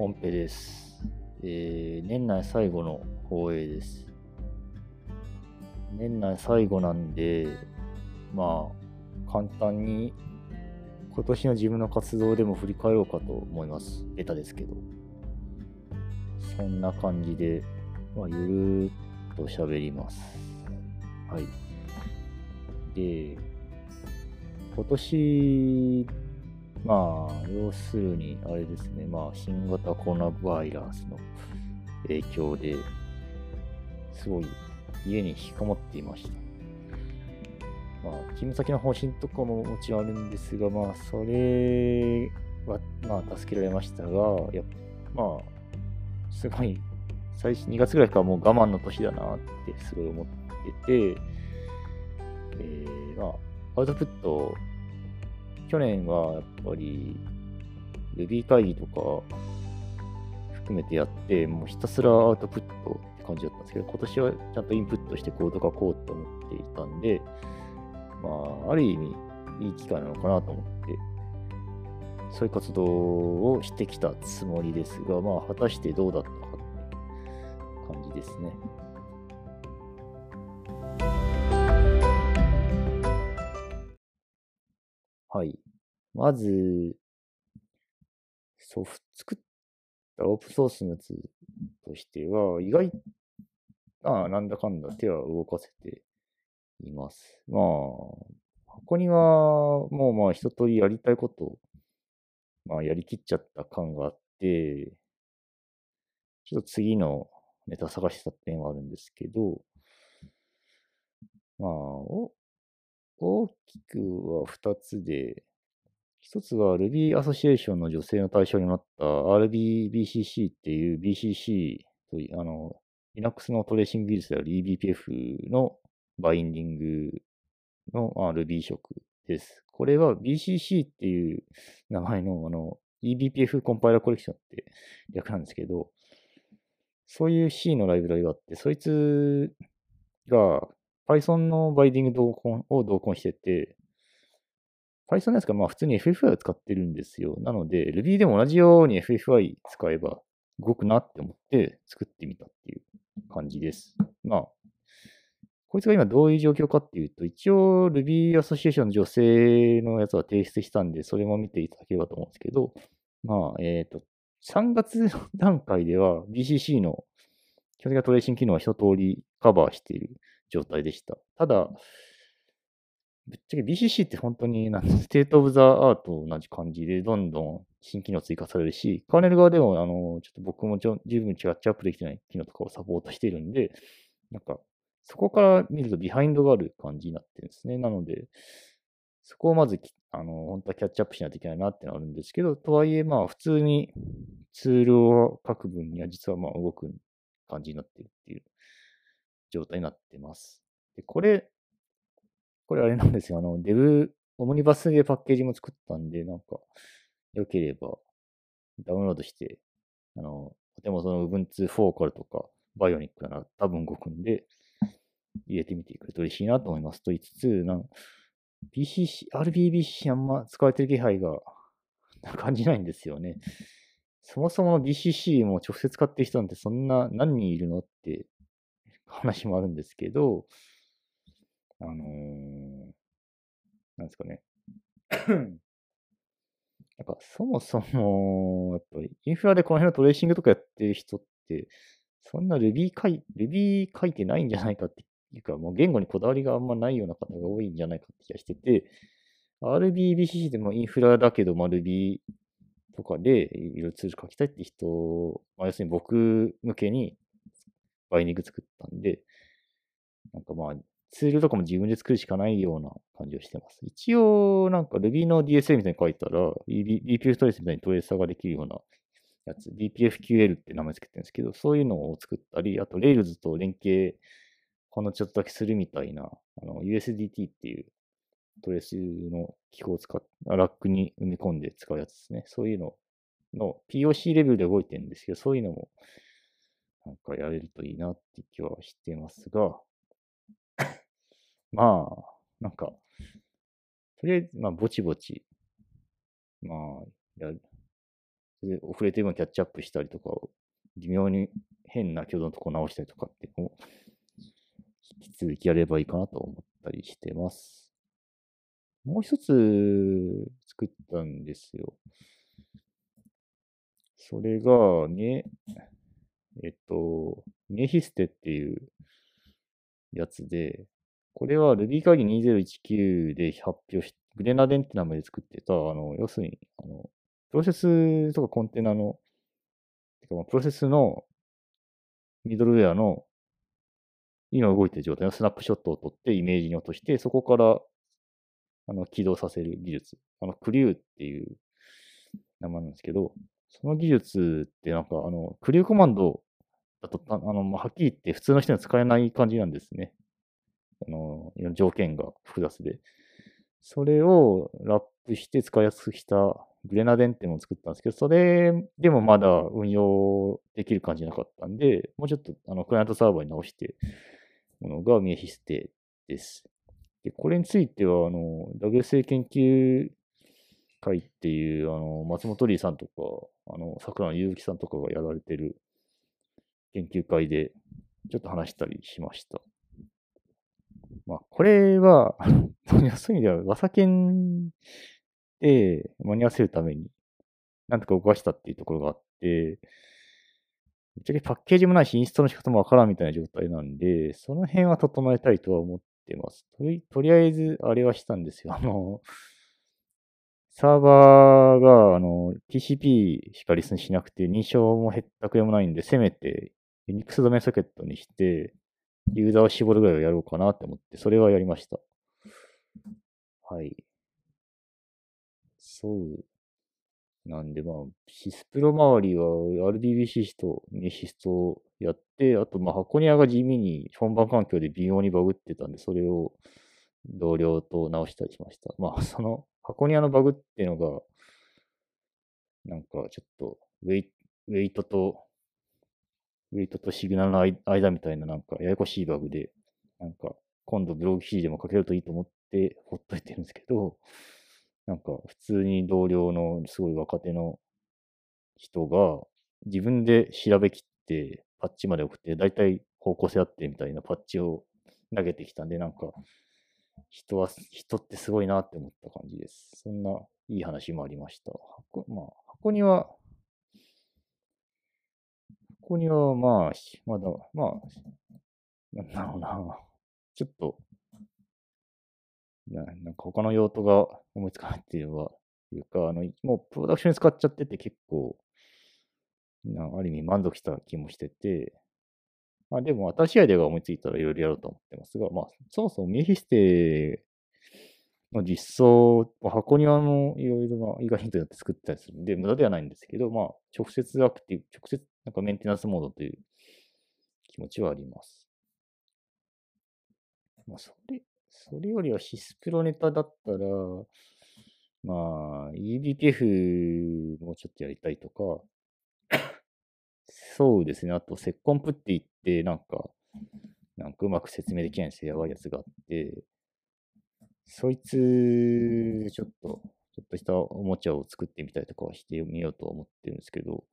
オンペです。えー、年内最後の放映です。年内最後なんで、まあ、簡単に今年の自分の活動でも振り返ろうかと思います。ベタですけど。そんな感じで、まあ、ゆるーっと喋ります。はい。で、今年まあ、要するに、あれですね、まあ、新型コロナバイラスの影響で、すごい家に引きこもっていました。まあ、勤務先の方針とかももちろんあるんですが、まあ、それは、まあ、助けられましたが、やまあ、すごい、最初2月ぐらいからもう我慢の年だなってすごい思ってて、えー、まあ、アウトプット去年はやっぱり Ruby 会議とか含めてやって、もうひたすらアウトプットって感じだったんですけど、今年はちゃんとインプットしてコード書こうと思っていたんで、まあ、ある意味いい機会なのかなと思って、そういう活動をしてきたつもりですが、まあ、果たしてどうだったかって感じですね。はい。まず、ソフト作ったオープンソースのやつとしては、意外、ああ、なんだかんだ手は動かせています。まあ、ここには、もうまあ一通りやりたいことを、まあやりきっちゃった感があって、ちょっと次のネタ探してた点はあるんですけど、まあ、お大きくは2つで、1つは Ruby アソシエーションの女性の対象になった RBBCC っていう BCC という、あの、Linux のトレーシング技術である eBPF のバインディングの、Ruby 色です。これは BCC っていう名前のあの eBPF コンパイラーコレクションって略なんですけど、そういう C のライブラリがあって、そいつが Python のバイディング同梱を同梱してて、Python のやつがまあ普通に FFI を使ってるんですよ。なので、Ruby でも同じように FFI 使えば動くなって思って作ってみたっていう感じです。まあ、こいつが今どういう状況かっていうと、一応 Ruby アソシエーションの女性のやつは提出したんで、それも見ていただければと思うんですけど、まあ、えっ、ー、と、3月段階では BCC の基本的な tracing 機能は一通りカバーしている状態でした。ただ、ぶっちゃけ BCC って本当になん state of the art 同じ感じで、どんどん新機能追加されるし、カーネル側でも、あの、ちょっと僕も十分キャッチアップできてない機能とかをサポートしてるんで、なんか、そこから見るとビハインドがある感じになってるんですね。なので、そこをまず、あの、本当はキャッチアップしないといけないなってのはあるんですけど、とはいえ、まあ、普通にツールを書く分には実はまあ動く感じになってるっていう状態になってます。で、これ、これあれなんですよ。あの、デブ、オムニバスでパッケージも作ったんで、なんか、良ければ、ダウンロードして、あの、とてもその Ubuntu フォーカルとか、バイオニックなら多分動くんで、入れてみてくれると嬉しいなと思います。と言いつつ、なん BCC、RBBC あんま使われてる気配が感じないんですよね。そもそもの BCC も直接使ってる人なんてそんな何人いるのって話もあるんですけど、あのー、なんですかね。なんかそもそも、やっぱりインフラでこの辺のトレーシングとかやってる人って、そんな Ruby 書い Ruby 書いてないんじゃないかっていうか、もう言語にこだわりがあんまないような方が多いんじゃないかって気がしてて、RBBCC でもインフラだけど、まあ、Ruby とかでいろいろツール書きたいって人、まあ、要するに僕向けにバイニング作ったんで、なんかまあ、ツールとかも自分で作るしかないような感じをしてます。一応、なんか Ruby の DSL みたいに書いたら、BPF トレースみたいにトレーサーができるようなやつ、BPFQL って名前つけてるんですけど、そういうのを作ったり、あと Rails と連携、ほんのちょっとだけするみたいな、あの USDT っていうトレースの機構を使っラックに埋め込んで使うやつですね。そういうのの POC レベルで動いてるんですけど、そういうのもなんかやれるといいなって気はしてますが、まあ、なんか、とりあえず、まあ、ぼちぼち、まあ、やるで遅れてる分キャッチアップしたりとか、微妙に変な挙動のとこ直したりとかっていうのを、引き続きやればいいかなと思ったりしてます。もう一つ作ったんですよ。それが、ね、えっと、ネヒステっていうやつで、これは Ruby 会議2019で発表し、グレナデンって名前で作ってた、あの、要するに、あの、プロセスとかコンテナの、てかプロセスのミドルウェアの今動いてる状態のスナップショットを取ってイメージに落として、そこからあの起動させる技術。あの、クリューっていう名前なんですけど、その技術ってなんか、あの、クリューコマンドだと、あの、はっきり言って普通の人には使えない感じなんですね。あの、条件が複雑で。それをラップして使いやすくしたグレナデンっていうのを作ったんですけど、それでもまだ運用できる感じなかったんで、もうちょっとあのクライアントサーバーに直してものがミエヒステです。で、これについては、あの、ダグル研究会っていう、あの、松本里さんとか、あの、桜野祐樹さんとかがやられてる研究会で、ちょっと話したりしました。まあ、これは、そういう意味では、和佐研で間に合わせるために、なんとか動かしたっていうところがあって、ぶっちゃけパッケージもないし、インストの仕方もわからんみたいな状態なんで、その辺は整えたいとは思ってます。とりとりあえず、あれはしたんですよ。あの、サーバーが、あの、TCP しかリスンしなくて、認証もへったくれもないんで、せめて、Unix ドメソケットにして、ユーザーを絞るぐらいをやろうかなと思って、それはやりました。はい。そうなんで、まあ、シスプロ周りは RDBC とメシストをやって、あと、まあ、箱庭が地味に本番環境で微妙にバグってたんで、それを同僚と直したりしました。まあ、その箱庭のバグっていうのが、なんかちょっとウェイ、ウェイトとウェイトとシグナルの間みたいななんかややこしいバグで、なんか今度ブログ記事でも書けるといいと思ってほっといてるんですけど、なんか普通に同僚のすごい若手の人が自分で調べきってパッチまで送って、だいたい方向性あってみたいなパッチを投げてきたんで、なんか人は、人ってすごいなって思った感じです。そんないい話もありました。箱まあ、箱にはここには、まあ、まだ、まあ、なんだろうな。ちょっと、ななんか他の用途が思いつかないっていうのは、いうか、あの、もうプロダクションに使っちゃってて結構、なある意味満足した気もしてて、まあでも新しいアイデアが思いついたらいろいろやろうと思ってますが、まあそもそもミエヒステの実装、箱庭のいろいろなイガヒントによって作ったりするんで、無駄ではないんですけど、まあ直接アクティブ、直接なんかメンテナンスモードという気持ちはあります。まあ、それ、それよりはシスプロネタだったら、まあ、eBPF もちょっとやりたいとか、そうですね。あと、セッコンプって言って、なんか、なんかうまく説明できないんですよ。やばいやつがあって、そいつ、ちょっと、ちょっとしたおもちゃを作ってみたりとかはしてみようと思ってるんですけど、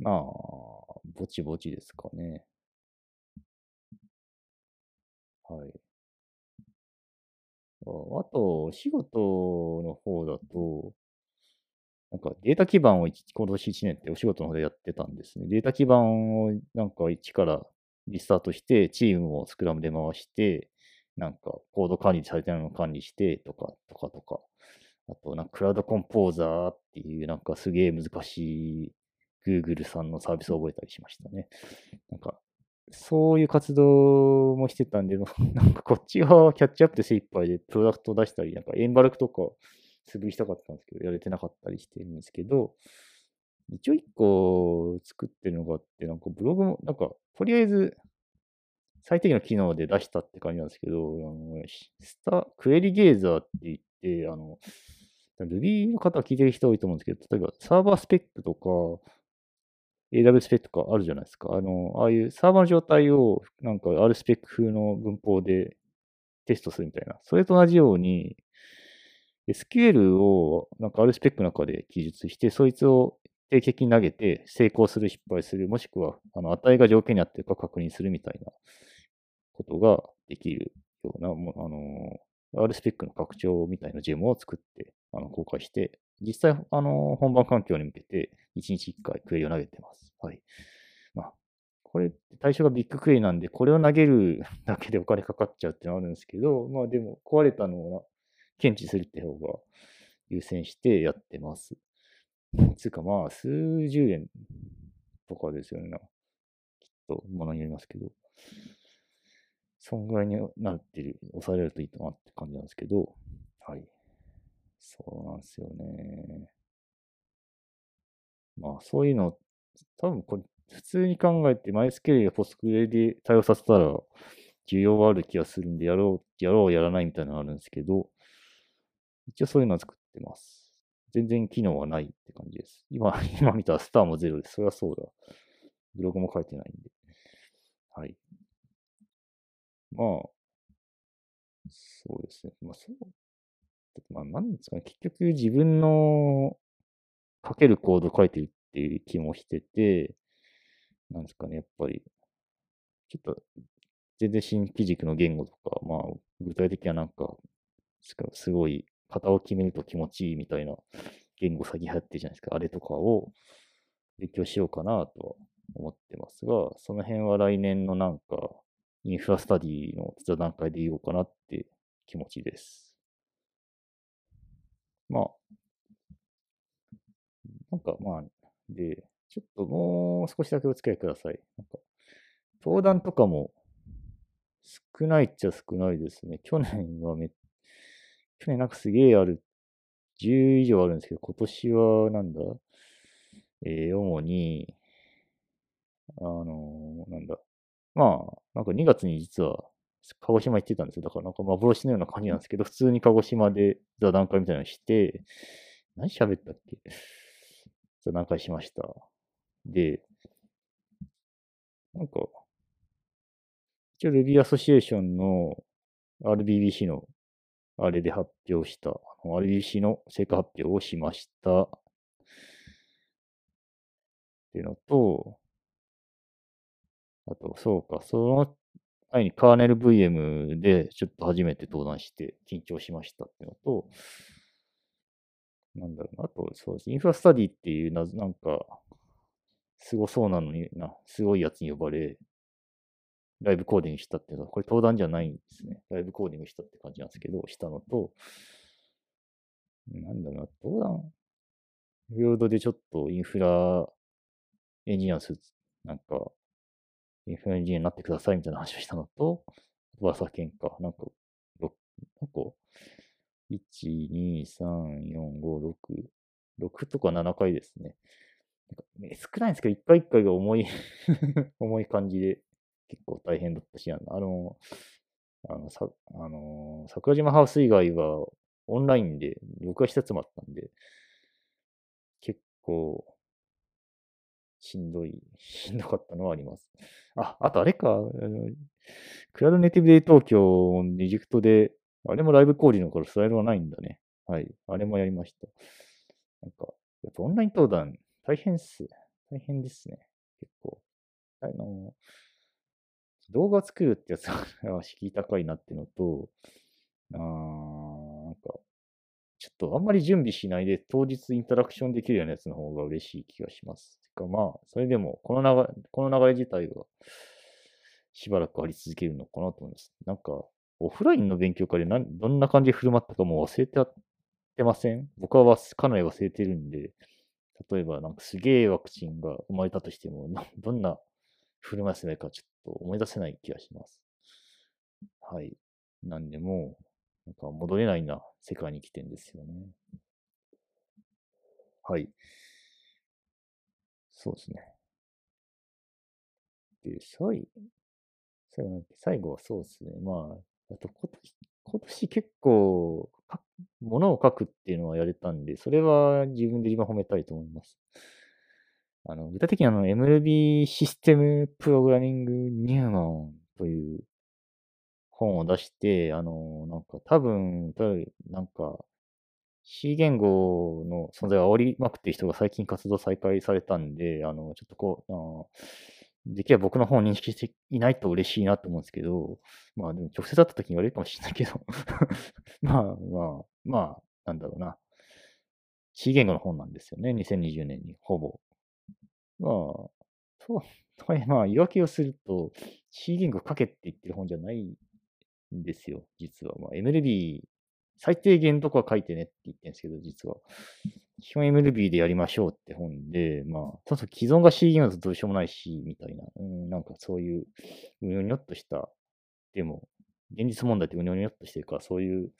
まあ、ぼちぼちですかね。はい。あと、仕事の方だと、なんかデータ基盤を今年1年ってお仕事の方でやってたんですね。データ基盤をなんか一からリスタートして、チームをスクラムで回して、なんかコード管理されてるのを管理してとか、とかとか。あと、なんかクラウドコンポーザーっていうなんかすげえ難しい Google さんのサービスを覚えたりしましたね。なんか、そういう活動もしてたんで、なんかこっち側はキャッチアップで精一杯でプロダクトを出したり、なんかエンバルクとか素振りしたかったんですけど、やれてなかったりしてるんですけど、一応一個作ってるのがあって、なんかブログも、なんか、とりあえず最低限の機能で出したって感じなんですけど、あのスタクエリゲーザーって言って、あの、Ruby の方は聞いてる人多いと思うんですけど、例えばサーバースペックとか、AW スペックとかあるじゃないですか。あの、ああいうサーバーの状態をなんか R スペック風の文法でテストするみたいな。それと同じように SQL をなんか R スペックの中で記述して、そいつを定期的に投げて成功する、失敗する、もしくはあの値が条件にあってるか確認するみたいなことができるような、もあの、R スペックの拡張みたいなジェムを作ってあの公開して、実際、あの、本番環境に向けて1日1回クエリを投げてます。はい。まあ、これ、対象がビッグクエリなんで、これを投げる だけでお金かかっちゃうってのはあるんですけど、まあでも、壊れたのを検知するって方が優先してやってます。つうかまあ、数十円とかですよね。きっと、ものによりますけど。そんぐらいになってる、抑えられるといいなって感じなんですけど、はい。そうなんですよね。まあ、そういうの、多分これ、普通に考えて、マイスケールやポスクレで対応させたら、需要はある気がするんで、やろう、やろう、やらないみたいなのがあるんですけど、一応そういうのは作ってます。全然機能はないって感じです。今、今見たらスターもゼロです。そりゃそうだ。ブログも書いてないんで。はい。まあ、そうですね。まあ、そう。まあ、なんですかね。結局自分の書けるコード書いてるっていう気もしてて、なんですかね。やっぱり、ちょっと、全然新機軸の言語とか、まあ、具体的にはなんか、すごい型を決めると気持ちいいみたいな言語先流行ってるじゃないですか。あれとかを勉強しようかなとは思ってますが、その辺は来年のなんか、インフラスタディの座談会で言おうかなって気持ちです。まあ、なんかまあ、で、ちょっともう少しだけお付き合いください。なんか登壇とかも少ないっちゃ少ないですね。去年はめっ去年なんかすげえある、10以上あるんですけど、今年はなんだ？えー、主に、あのー、なんだ？まあ、なんか2月に実は、鹿児島行ってたんですよ。だからなんか幻のような感じなんですけど、普通に鹿児島で座談会みたいなのして、何喋ったっけ？座談会しました。で、なんか、一応 Ruby アソシエーションの RBBC のあれで発表した、RBC の成果発表をしました。っていうのと、あと、そうか、その前にカーネル VM でちょっと初めて登壇して緊張しましたっていうのと、なんだろうな、あと、そうです。インフラスタディっていうな、なんか、すごそうなのにな、すごいやつに呼ばれ、ライブコーディングしたっていうのは、これ登壇じゃないんですね。ライブコーディングしたって感じなんですけど、したのと、なんだろうな、登壇？フィールドでちょっとインフラエンジニアのス、なんか、インフラエンジニアになってくださいみたいな話をしたのと、噂喧嘩、なんか、6、なんか、1、2、3、4、5、6、6とか7回ですね。少ないんですけど、一回一回が重い 重い感じで結構大変だったし、あの、あの、さあの桜島ハウス以外はオンラインで録画したつもあったんで、結構、しんどい、しんどかったのはあります。あ、あとあれか、あのクラウドネイティブデイ東京エジクトで、あれもライブコーディの頃スライドはないんだね。はい。あれもやりました。なんか、やっぱオンライン登壇大変っす。大変ですね。結構。あの、動画作るってやつは敷居高いなってのと、あなんか、ちょっとあんまり準備しないで当日インタラクションできるようなやつの方が嬉しい気がします。てかまあ、それでも、この流れ、この流れ自体はしばらくあり続けるのかなと思います。なんか、オフラインの勉強会でなどんな感じで振る舞ったかも忘れててません？僕はかなり忘れてるんで、例えばなんかすげえワクチンが生まれたとしても、どんな振る舞いせないかちょっと思い出せない気がします。はい。なんでも、なんか戻れないな世界に来てんですよね。はい。そうですね。で、最最後最後はそうですね。まあ、あと今年、今年結構、ものを書くっていうのはやれたんで、それは自分で今褒めたいと思います。あの、具体的にあの、MLB システムプログラミング入門という本を出して、あの、なんか多分、なんか、C 言語の存在を煽りまくっている人が最近活動再開されたんで、あの、ちょっとこう、あできれば僕の方を認識していないと嬉しいなと思うんですけど、まあでも直接会った時に言われるかもしれないけど、まあまあ、まあ、なんだろうな。C 言語の本なんですよね、2020年に、ほぼ。まあ、そう、まあ、言い訳をすると、C 言語書けって言ってる本じゃないんですよ、実は。まあ、MLB、最低限とこは書いてねって言ってるんですけど、実は。基本 MLB でやりましょうって本で、まあ、ちょっと既存が C 言語だとどうしようもないし、みたいな、うん、なんかそういう、うにょにょっとした、でも、現実問題ってうにょにょっとしてるから、そういう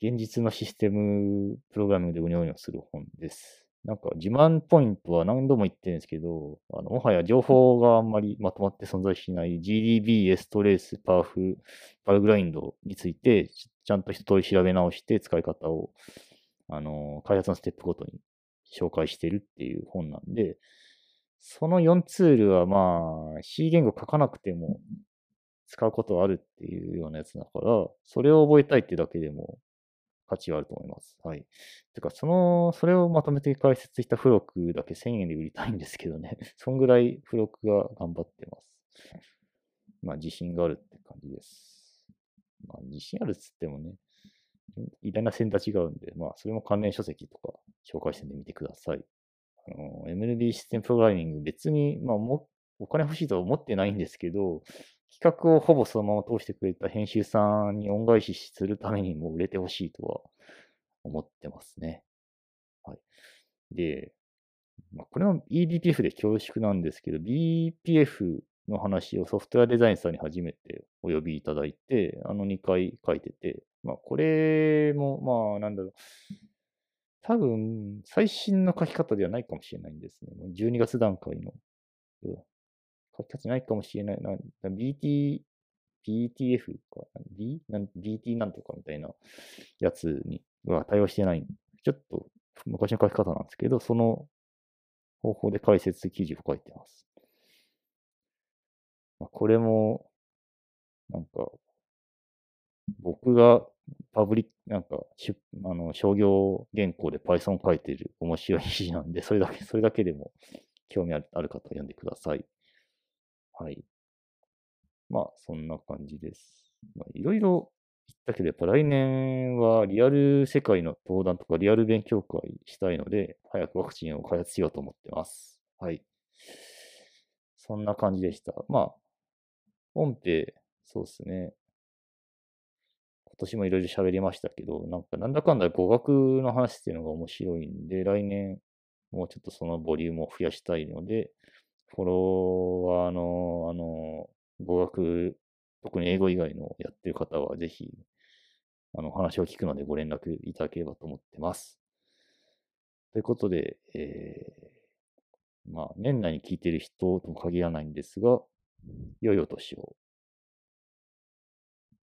現実のシステムプログラミングでうにょうにょする本です。なんか自慢ポイントは何度も言ってるんですけど、あのもはや情報があんまりまとまって存在しない GDB、S トレース、パワフ、パルグラインドについて、ちゃんと一通り調べ直して使い方を、あの、開発のステップごとに紹介してるっていう本なんで、その4ツールはまあ C 言語書かなくても使うことはあるっていうようなやつだから、それを覚えたいってだけでも価値はあると思います。はい。てか、その、それをまとめて解説した付録だけ1000円で売りたいんですけどね。そんぐらい付録が頑張ってます。まあ、自信があるって感じです。まあ、自信あるっつってもね、偉大な線立ちがあるんで、まあ、それも関連書籍とか紹介してみてください。あの、MLB システムプログラミング別に、まあ、も、お金欲しいとは思ってないんですけど、企画をほぼそのまま通してくれた編集さんに恩返しするためにも売れてほしいとは思ってますね。はい。で、まあ、これは eBPF で恐縮なんですけど、BPF の話をソフトウェアデザインさんに初めてお呼びいただいて、あの2回書いてて、まあ、これも、まあ、なんだろう。多分、最新の書き方ではないかもしれないんですね。12月段階の書き方ないかもしれないな。BT、BTF か、B? なん BT なんとかみたいなやつには対応してない。ちょっと昔の書き方なんですけど、その方法で解説記事を書いてます。まあ、これも、なんか、僕がパブリック、なんか、あの商業原稿で Python 書いてる面白い記事なんで、それだけ、それだけでも興味あるある方は読んでください。はい。まあ、そんな感じです。ま、いろいろ言ったけど、やっぱ来年はリアル世界の登壇とかリアル勉強会したいので、早くワクチンを開発しようと思ってます。はい。そんな感じでした。まあ、本編、そうですね。今年もいろいろ喋りましたけど、なんかなんだかんだ語学の話っていうのが面白いんで、来年もうちょっとそのボリュームを増やしたいので、フォロワーの、あの、語学、特に英語以外のやってる方は、ぜひ、あの、話を聞くのでご連絡いただければと思ってます。ということで、えー、まあ、年内に聞いてる人とも限らないんですが、良いお年を。